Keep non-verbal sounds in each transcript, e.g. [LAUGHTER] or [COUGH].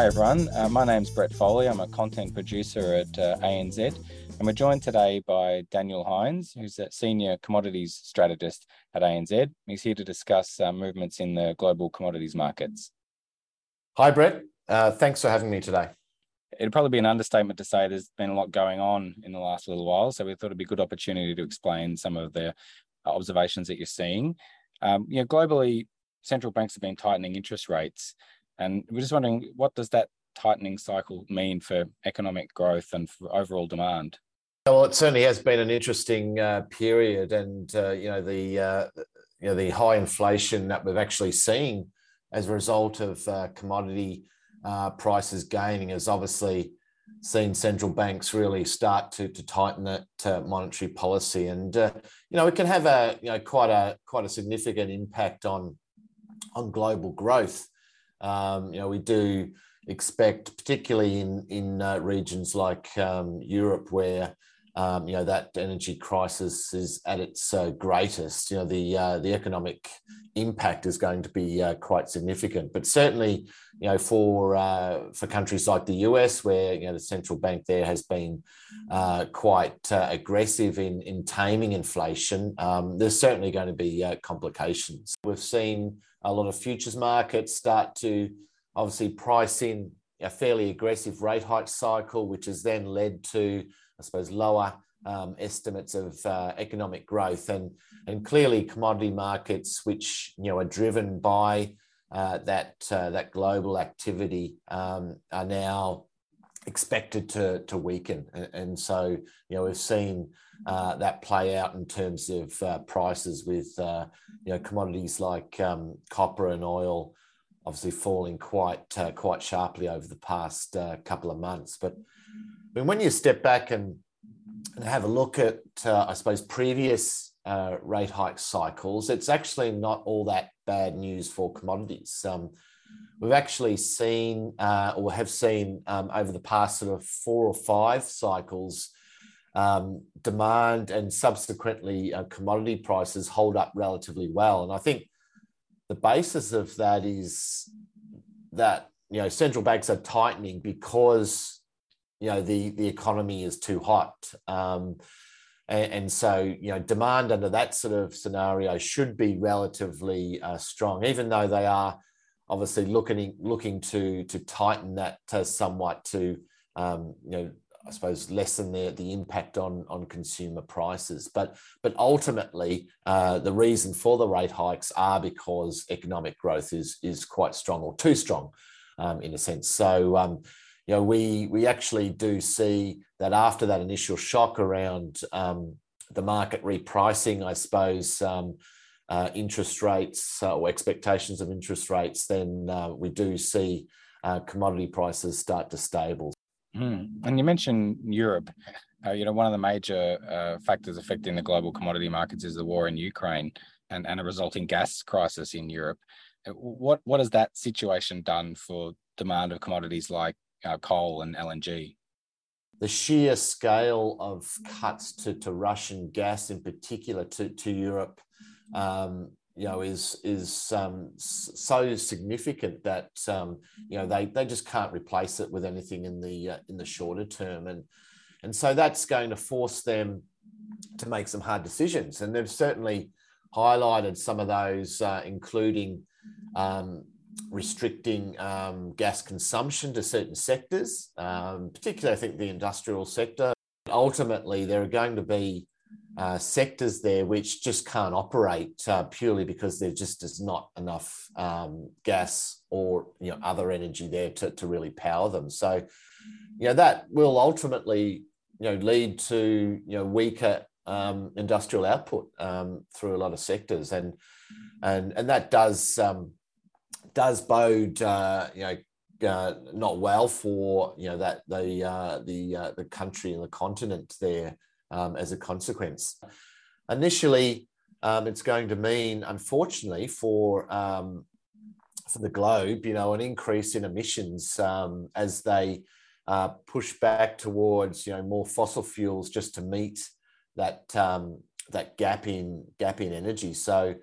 Hi everyone. Uh, my name's Brett Foley. I'm a content producer at uh, ANZ, and we're joined today by Daniel Hynes, who's a senior commodities strategist at ANZ. He's here to discuss uh, movements in the global commodities markets. Hi, Brett. Uh, thanks for having me today. It'd probably be an understatement to say there's been a lot going on in the last little while, so we thought it'd be a good opportunity to explain some of the observations that you're seeing. Um, you know, globally, central banks have been tightening interest rates and we're just wondering, what does that tightening cycle mean for economic growth and for overall demand? Well, it certainly has been an interesting uh, period, and uh, you know the uh, you know the high inflation that we've actually seen as a result of uh, commodity uh, prices gaining has obviously seen central banks really start to to tighten that uh, monetary policy, and you know it can have a you know quite a quite a significant impact on on global growth. Um, you know, we do expect, particularly in in uh, regions like um, Europe, where um, you know that energy crisis is at its uh, greatest. You know, the uh, the economic impact is going to be uh, quite significant. But certainly, you know, for uh, for countries like the US, where you know the central bank there has been uh, quite aggressive in in taming inflation, um, there's certainly going to be complications. We've seen a lot of futures markets start to obviously price in a fairly aggressive rate hike cycle, which has then led to, I suppose, lower um, estimates of uh, economic growth, and and clearly commodity markets, which you know are driven by uh, that uh, that global activity, um, are now expected to to weaken, and, and so you know we've seen uh, that play out in terms of uh, prices with uh, you know commodities like um, copper and oil obviously falling quite quite sharply over the past couple of months. But I mean, when you step back and, and have a look at uh, I suppose previous rate hike cycles, it's actually not all that bad news for commodities. Um, we've actually seen or have seen um, over the past sort of four or five cycles um, demand and subsequently uh, commodity prices hold up relatively well. And I think the basis of that is that you know central banks are tightening because you know the the economy is too hot. Um, and, so you know demand under that sort of scenario should be relatively uh, strong, even though they are obviously looking looking to to tighten that uh, somewhat to um, you know I suppose lessen the the impact on on consumer prices. But but ultimately, uh, the reason for the rate hikes are because economic growth is is quite strong or too strong, um, in a sense. So um, you know we we actually do see that after that initial shock around um, the market repricing, I suppose. Um, uh, interest rates uh, or expectations of interest rates, then uh, we do see uh, commodity prices start to stable. Mm. And you mentioned Europe. Uh, you know, one of the major uh, factors affecting the global commodity markets is the war in Ukraine and, and a resulting gas crisis in Europe. What what has that situation done for demand of commodities like uh, coal and LNG? The sheer scale of cuts to, to Russian gas, in particular to, to Europe, um, you know is is um, so significant that um, you know they they just can't replace it with anything in the uh, in the shorter term and and so that's going to force them to make some hard decisions and they've certainly highlighted some of those uh, including um, restricting um, gas consumption to certain sectors um, particularly i think the industrial sector ultimately there are going to be uh, sectors there which just can't operate uh, purely because there just is not enough um, gas or you know other energy there to, to really power them. So, you know that will ultimately you know lead to you know weaker um, industrial output um, through a lot of sectors, and and and that does um, does bode, uh, you know, uh, not well for you know that the uh, the uh, the country and the continent there um, as a consequence. Initially, um, it's going to mean, unfortunately, for um, for the globe, you know, an increase in emissions um, as they uh, push back towards you know more fossil fuels just to meet that um, that gap in gap in energy. So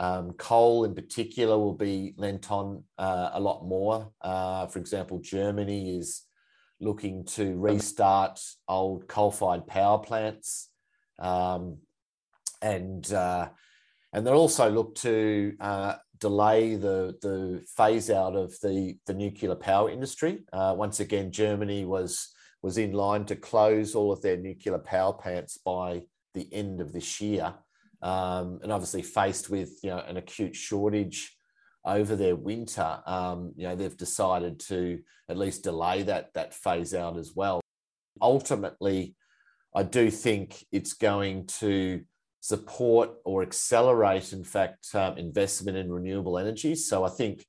um, coal in particular will be lent on uh, a lot more. Uh, for example, Germany is looking to restart old coal-fired power plants, um, and uh, and they'll also look to uh, delay the the phase out of the the nuclear power industry. Uh, once again, Germany was was in line to close all of their nuclear power plants by the end of this year um, and obviously faced with you know an acute shortage over their winter, um, you know they've decided to at least delay that that phase out as well. Ultimately, I do think it's going to support or accelerate, in fact, um, investment in renewable energy. So I think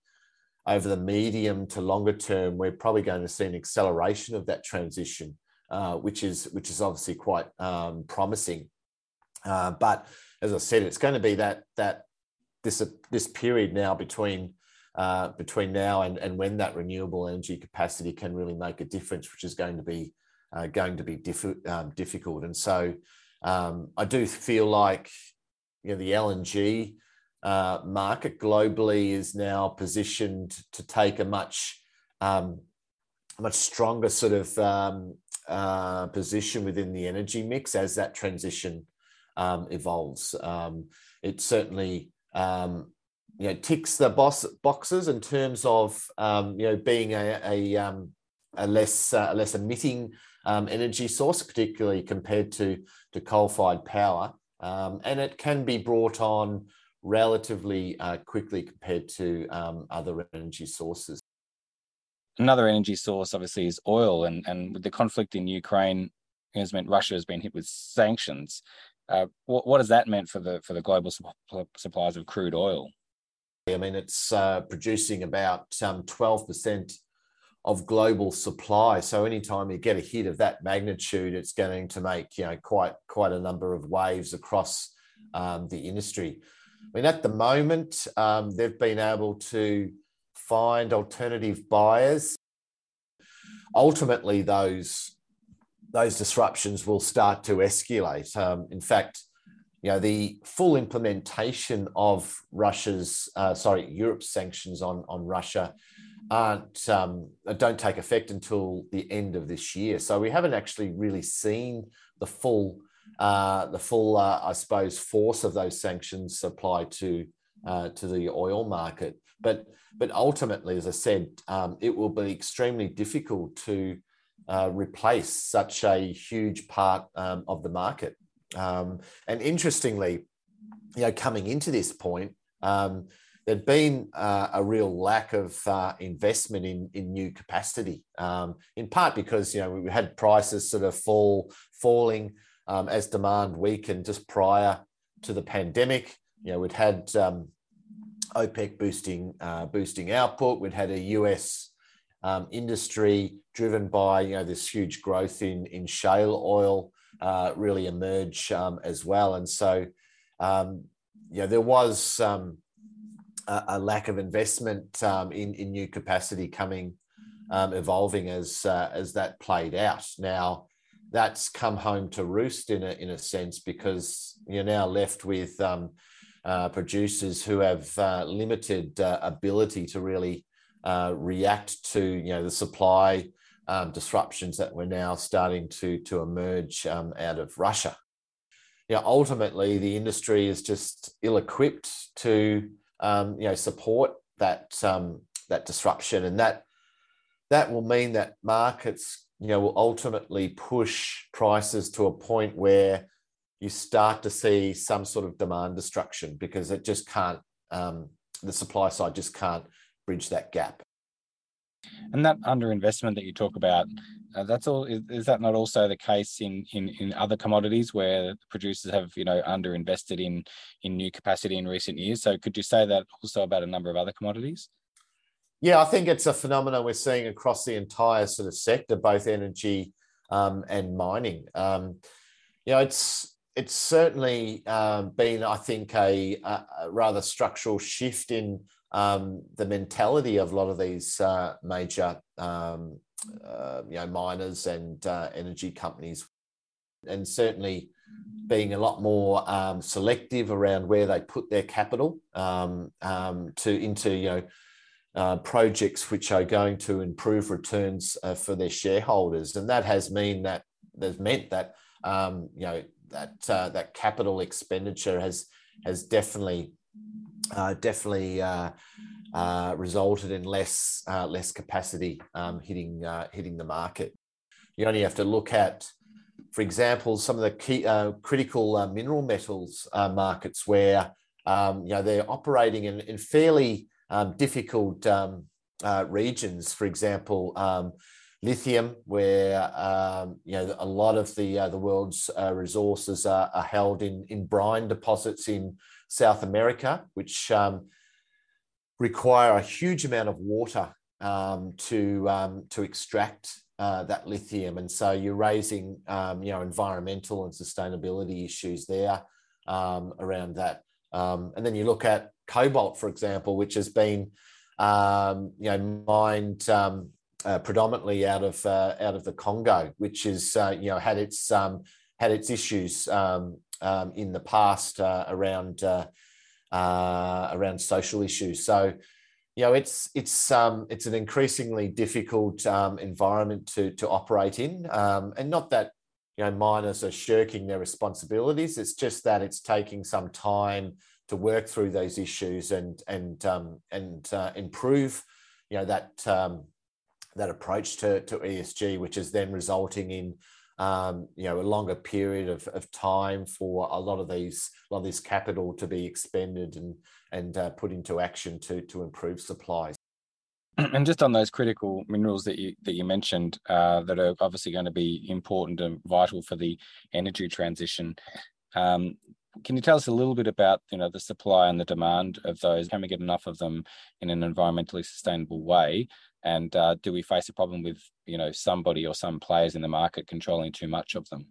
over the medium to longer term, we're probably going to see an acceleration of that transition, uh, which is which is obviously quite um, promising. Uh, but as I said, it's going to be that that this this period now between uh, between now and, and when that renewable energy capacity can really make a difference, which is going to be uh, going to be diff- um, difficult. And so um, I do feel like you know the LNG uh, market globally is now positioned to take a much um, much stronger sort of um, uh, position within the energy mix as that transition um, evolves. Um, it certainly um, you know ticks the boss boxes in terms of um, you know being a, a, um, a less uh, less emitting um, energy source, particularly compared to to coal fired power, and it can be brought on relatively uh, quickly compared to other energy sources. Another energy source, obviously, is oil, and and with the conflict in Ukraine, has meant Russia has been hit with sanctions. Uh, what, what has that meant for the for the global supplies of crude oil? I mean, it's uh, producing about um, 12% of global supply. So anytime you get a hit of that magnitude, it's going to make you know quite quite a number of waves across um, the industry. I mean, at the moment, um, they've been able to find alternative buyers. Ultimately, those those disruptions will start to escalate. Um, in fact, you know, the full implementation of Russia's, uh, sorry, Europe's sanctions on, on Russia aren't, um, don't take effect until the end of this year. So we haven't actually really seen the full, uh, the full, uh, I suppose, force of those sanctions apply to, uh, to the oil market. But, but ultimately, as I said, um, it will be extremely difficult to uh, replace such a huge part um, of the market. Um, and interestingly, you know, coming into this point, um, there'd been uh, a real lack of uh, investment in, in new capacity, um, in part because you know we had prices sort of fall falling um, as demand weakened just prior to the pandemic. You know, we'd had um, OPEC boosting uh, boosting output. We'd had a US um, industry driven by you know this huge growth in in shale oil uh, really emerge um, as well. And so, um, there was um, a, a, lack of investment um, in in new capacity coming um, evolving as uh, as that played out. Now. That's come home to roost in a in a sense because you're now left with um, uh, producers who have uh, limited uh, ability to really uh, react to you know the supply um, disruptions that we're now starting to to emerge um, out of Russia. You know, ultimately, the industry is just ill-equipped to um, you know support that um, that disruption, and that that will mean that markets you know will ultimately push prices to a point where you start to see some sort of demand destruction because it just can't um, the supply side just can't bridge that gap. And that underinvestment that you talk about, uh, that's all. Is, is, that not also the case in, in in other commodities where producers have you know underinvested in in new capacity in recent years? So could you say that also about a number of other commodities? Yeah, I think it's a phenomenon we're seeing across the entire sort of sector, both energy um, and mining. Um, you know, it's it's certainly um, been, I think, a, a, rather structural shift in um, the mentality of a lot of these uh, major, um, uh, you know, miners and uh, energy companies, and certainly being a lot more um, selective around where they put their capital um, um, to into you know uh, projects which are going to improve returns uh, for their shareholders, and that has mean that has meant that um, you know that uh, that capital expenditure has has definitely uh, definitely uh, uh, resulted in less less capacity um, hitting hitting the market. You only have to look at, for example, some of the key critical mineral metals markets where um, you know they're operating in, in fairly um, difficult um, uh, regions. For example, um, lithium, where um, you know a lot of the uh, the world's uh, resources are, are, held in in brine deposits in South America, which um, require a huge amount of water um, to to extract. Uh, that lithium, and so you're raising, you know, environmental and sustainability issues there around that. and then you look at cobalt, for example, which has been um, you know mined um, uh, predominantly out of uh, out of the Congo, which is uh, you know had its um, had its issues um, um, in the past uh, around uh, uh, around social issues. So you know it's it's um, it's an increasingly difficult environment to to operate in, and not that you know miners are shirking their responsibilities. It's just that it's taking some time to work through those issues and and um, and uh, improve, you know, that um, that approach to, to ESG, which is then resulting in um, you know a longer period of, of time for a lot of these a lot of this capital to be expended and and uh, put into action to to improve supplies. [CLEARS THROAT] And just on those critical minerals that you that you mentioned, uh, that are obviously going to be important and vital for the energy transition. Um, can you tell us a little bit about you know the supply and the demand of those? Can we get enough of them in an environmentally sustainable way? And uh, do we face a problem with you know somebody or some players in the market controlling too much of them?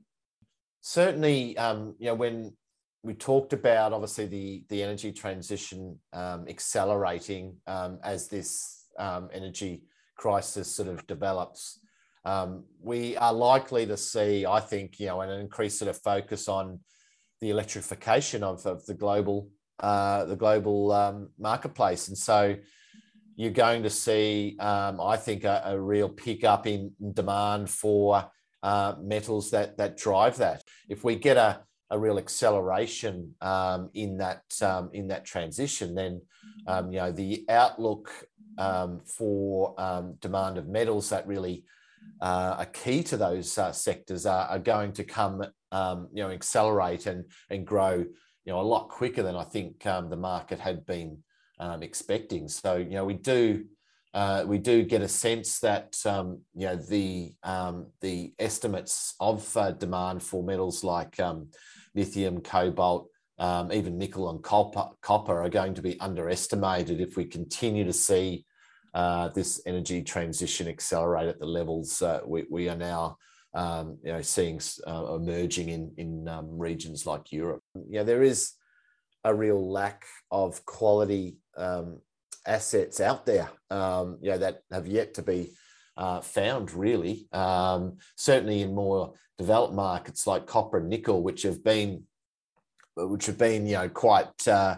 Certainly, um, you know when we talked about obviously the the energy transition um, accelerating um, as this um, energy crisis sort of develops. Um, we are likely to see, I think, you know, an increased sort of focus on the electrification of, of the global uh, the global um, marketplace, and so you're going to see, um, I think, a, a, real pickup in demand for uh, metals that that drive that. If we get a, a real acceleration um, in that um, in that transition, then um, you know the outlook um, for demand of metals that really uh, are key to those uh, sectors are, are, going to come um, you know, accelerate and and grow, you know, a lot quicker than I think um, the market had been um, expecting. So, you know, we do uh, we do get a sense that um, you know the um, the estimates of uh, demand for metals like um, lithium, cobalt, um, even nickel and copper, copper are going to be underestimated if we continue to see uh, this energy transition accelerate at the levels we, we, are now um, you know, seeing uh, emerging in in um, regions like Europe. Yeah, there is a real lack of quality um, assets out there, um, you know, that have yet to be uh, found. Really, um, certainly in more developed markets like copper and nickel, which have been which have been you know quite uh,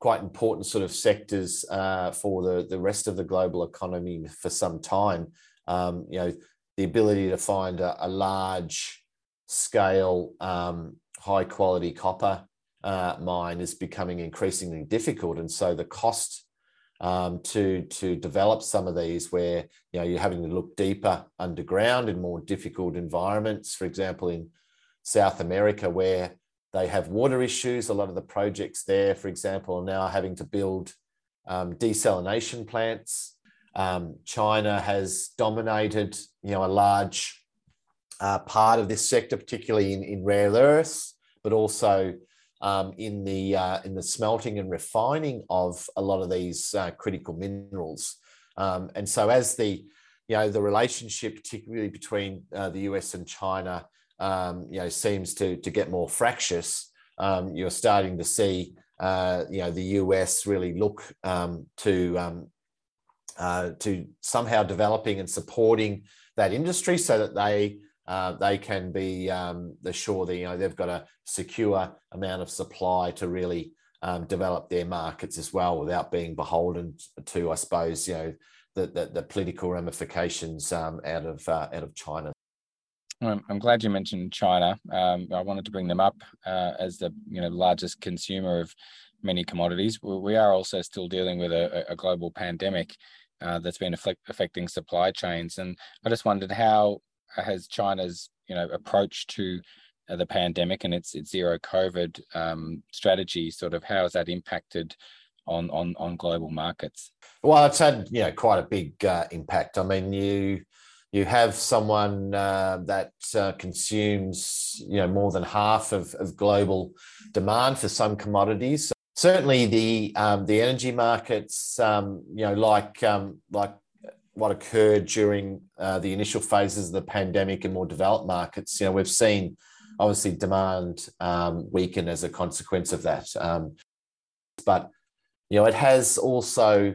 quite important sort of sectors uh, for the the rest of the global economy for some time. Um, you know, the ability to find a, a large scale, um, high quality copper uh, mine is becoming increasingly difficult. And so the cost um, to, to develop some of these where you know, you're having to look deeper underground in more difficult environments, for example, in South America, where they have water issues. A lot of the projects there, for example, are now having to build um, desalination plants um, China has dominated, you know, a large uh, part of this sector, particularly in, in rare earths, but also um, in the uh, in the smelting and refining of a lot of these uh, critical minerals. Um, and so as the you know the relationship, particularly between uh, the US and China, um, you know seems to to get more fractious, um, you're starting to see uh, you know the US really look um, to um, uh, to somehow developing and supporting that industry so that they uh, they can be um, sure that you know they've got a secure amount of supply to really um, develop their markets as well without being beholden to, I suppose, you know, the the, the political ramifications um, out of uh, out of China. I'm glad you mentioned China. Um, I wanted to bring them up uh, as the you know largest consumer of many commodities. We are also still dealing with a, a global pandemic uh, that's been affect, affecting supply chains, and I just wondered how has China's you know approach to uh, the pandemic and its its zero COVID um, strategy sort of how has that impacted on on on global markets? Well, it's had you know quite a big uh, impact. I mean, you you have someone uh, that uh, consumes you know more than half of, of global demand for some commodities. So Certainly, the um, the energy markets, um, you know, like um, like what occurred during uh, the initial phases of the pandemic in more developed markets. You know, we've seen obviously demand um, weaken as a consequence of that. Um, but you know, it has also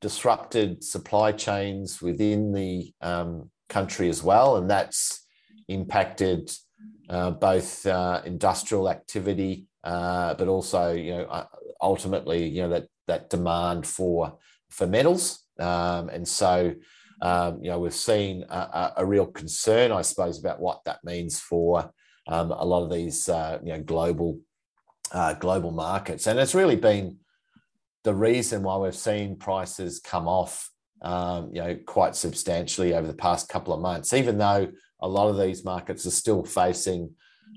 disrupted supply chains within the um, country as well, and that's impacted uh, both uh, industrial activity, uh, but also you know uh, ultimately you know that that demand for for metals, um, and so um, you know we've seen a, a, real concern, I suppose, about what that means for um, a lot of these uh, you know global uh, global markets, and it's really been the reason why we've seen prices come off um, you know quite substantially over the past couple of months, even though a lot of these markets are still facing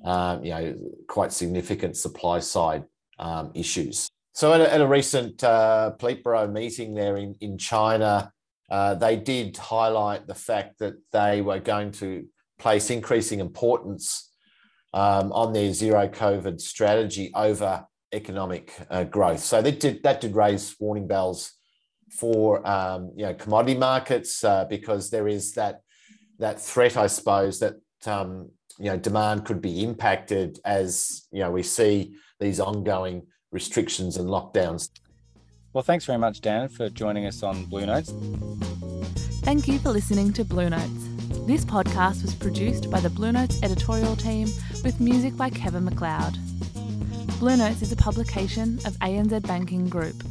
um, you know quite significant supply side um, issues. So at a, at a recent uh, Politburo meeting there in, in China, uh, they did highlight the fact that they were going to place increasing importance um, on their zero COVID strategy over economic uh, growth. So that did that did raise warning bells for um, you know commodity markets uh, because there is that that threat, I suppose, that um, you know demand could be impacted as you know we see these ongoing restrictions and lockdowns. Well, thanks very much, Dan, for joining us on Blue Notes. Thank you for listening to Blue Notes. This podcast was produced by the Blue Notes editorial team with music by Kevin MacLeod. Blue Notes is a publication of ANZ Banking Group.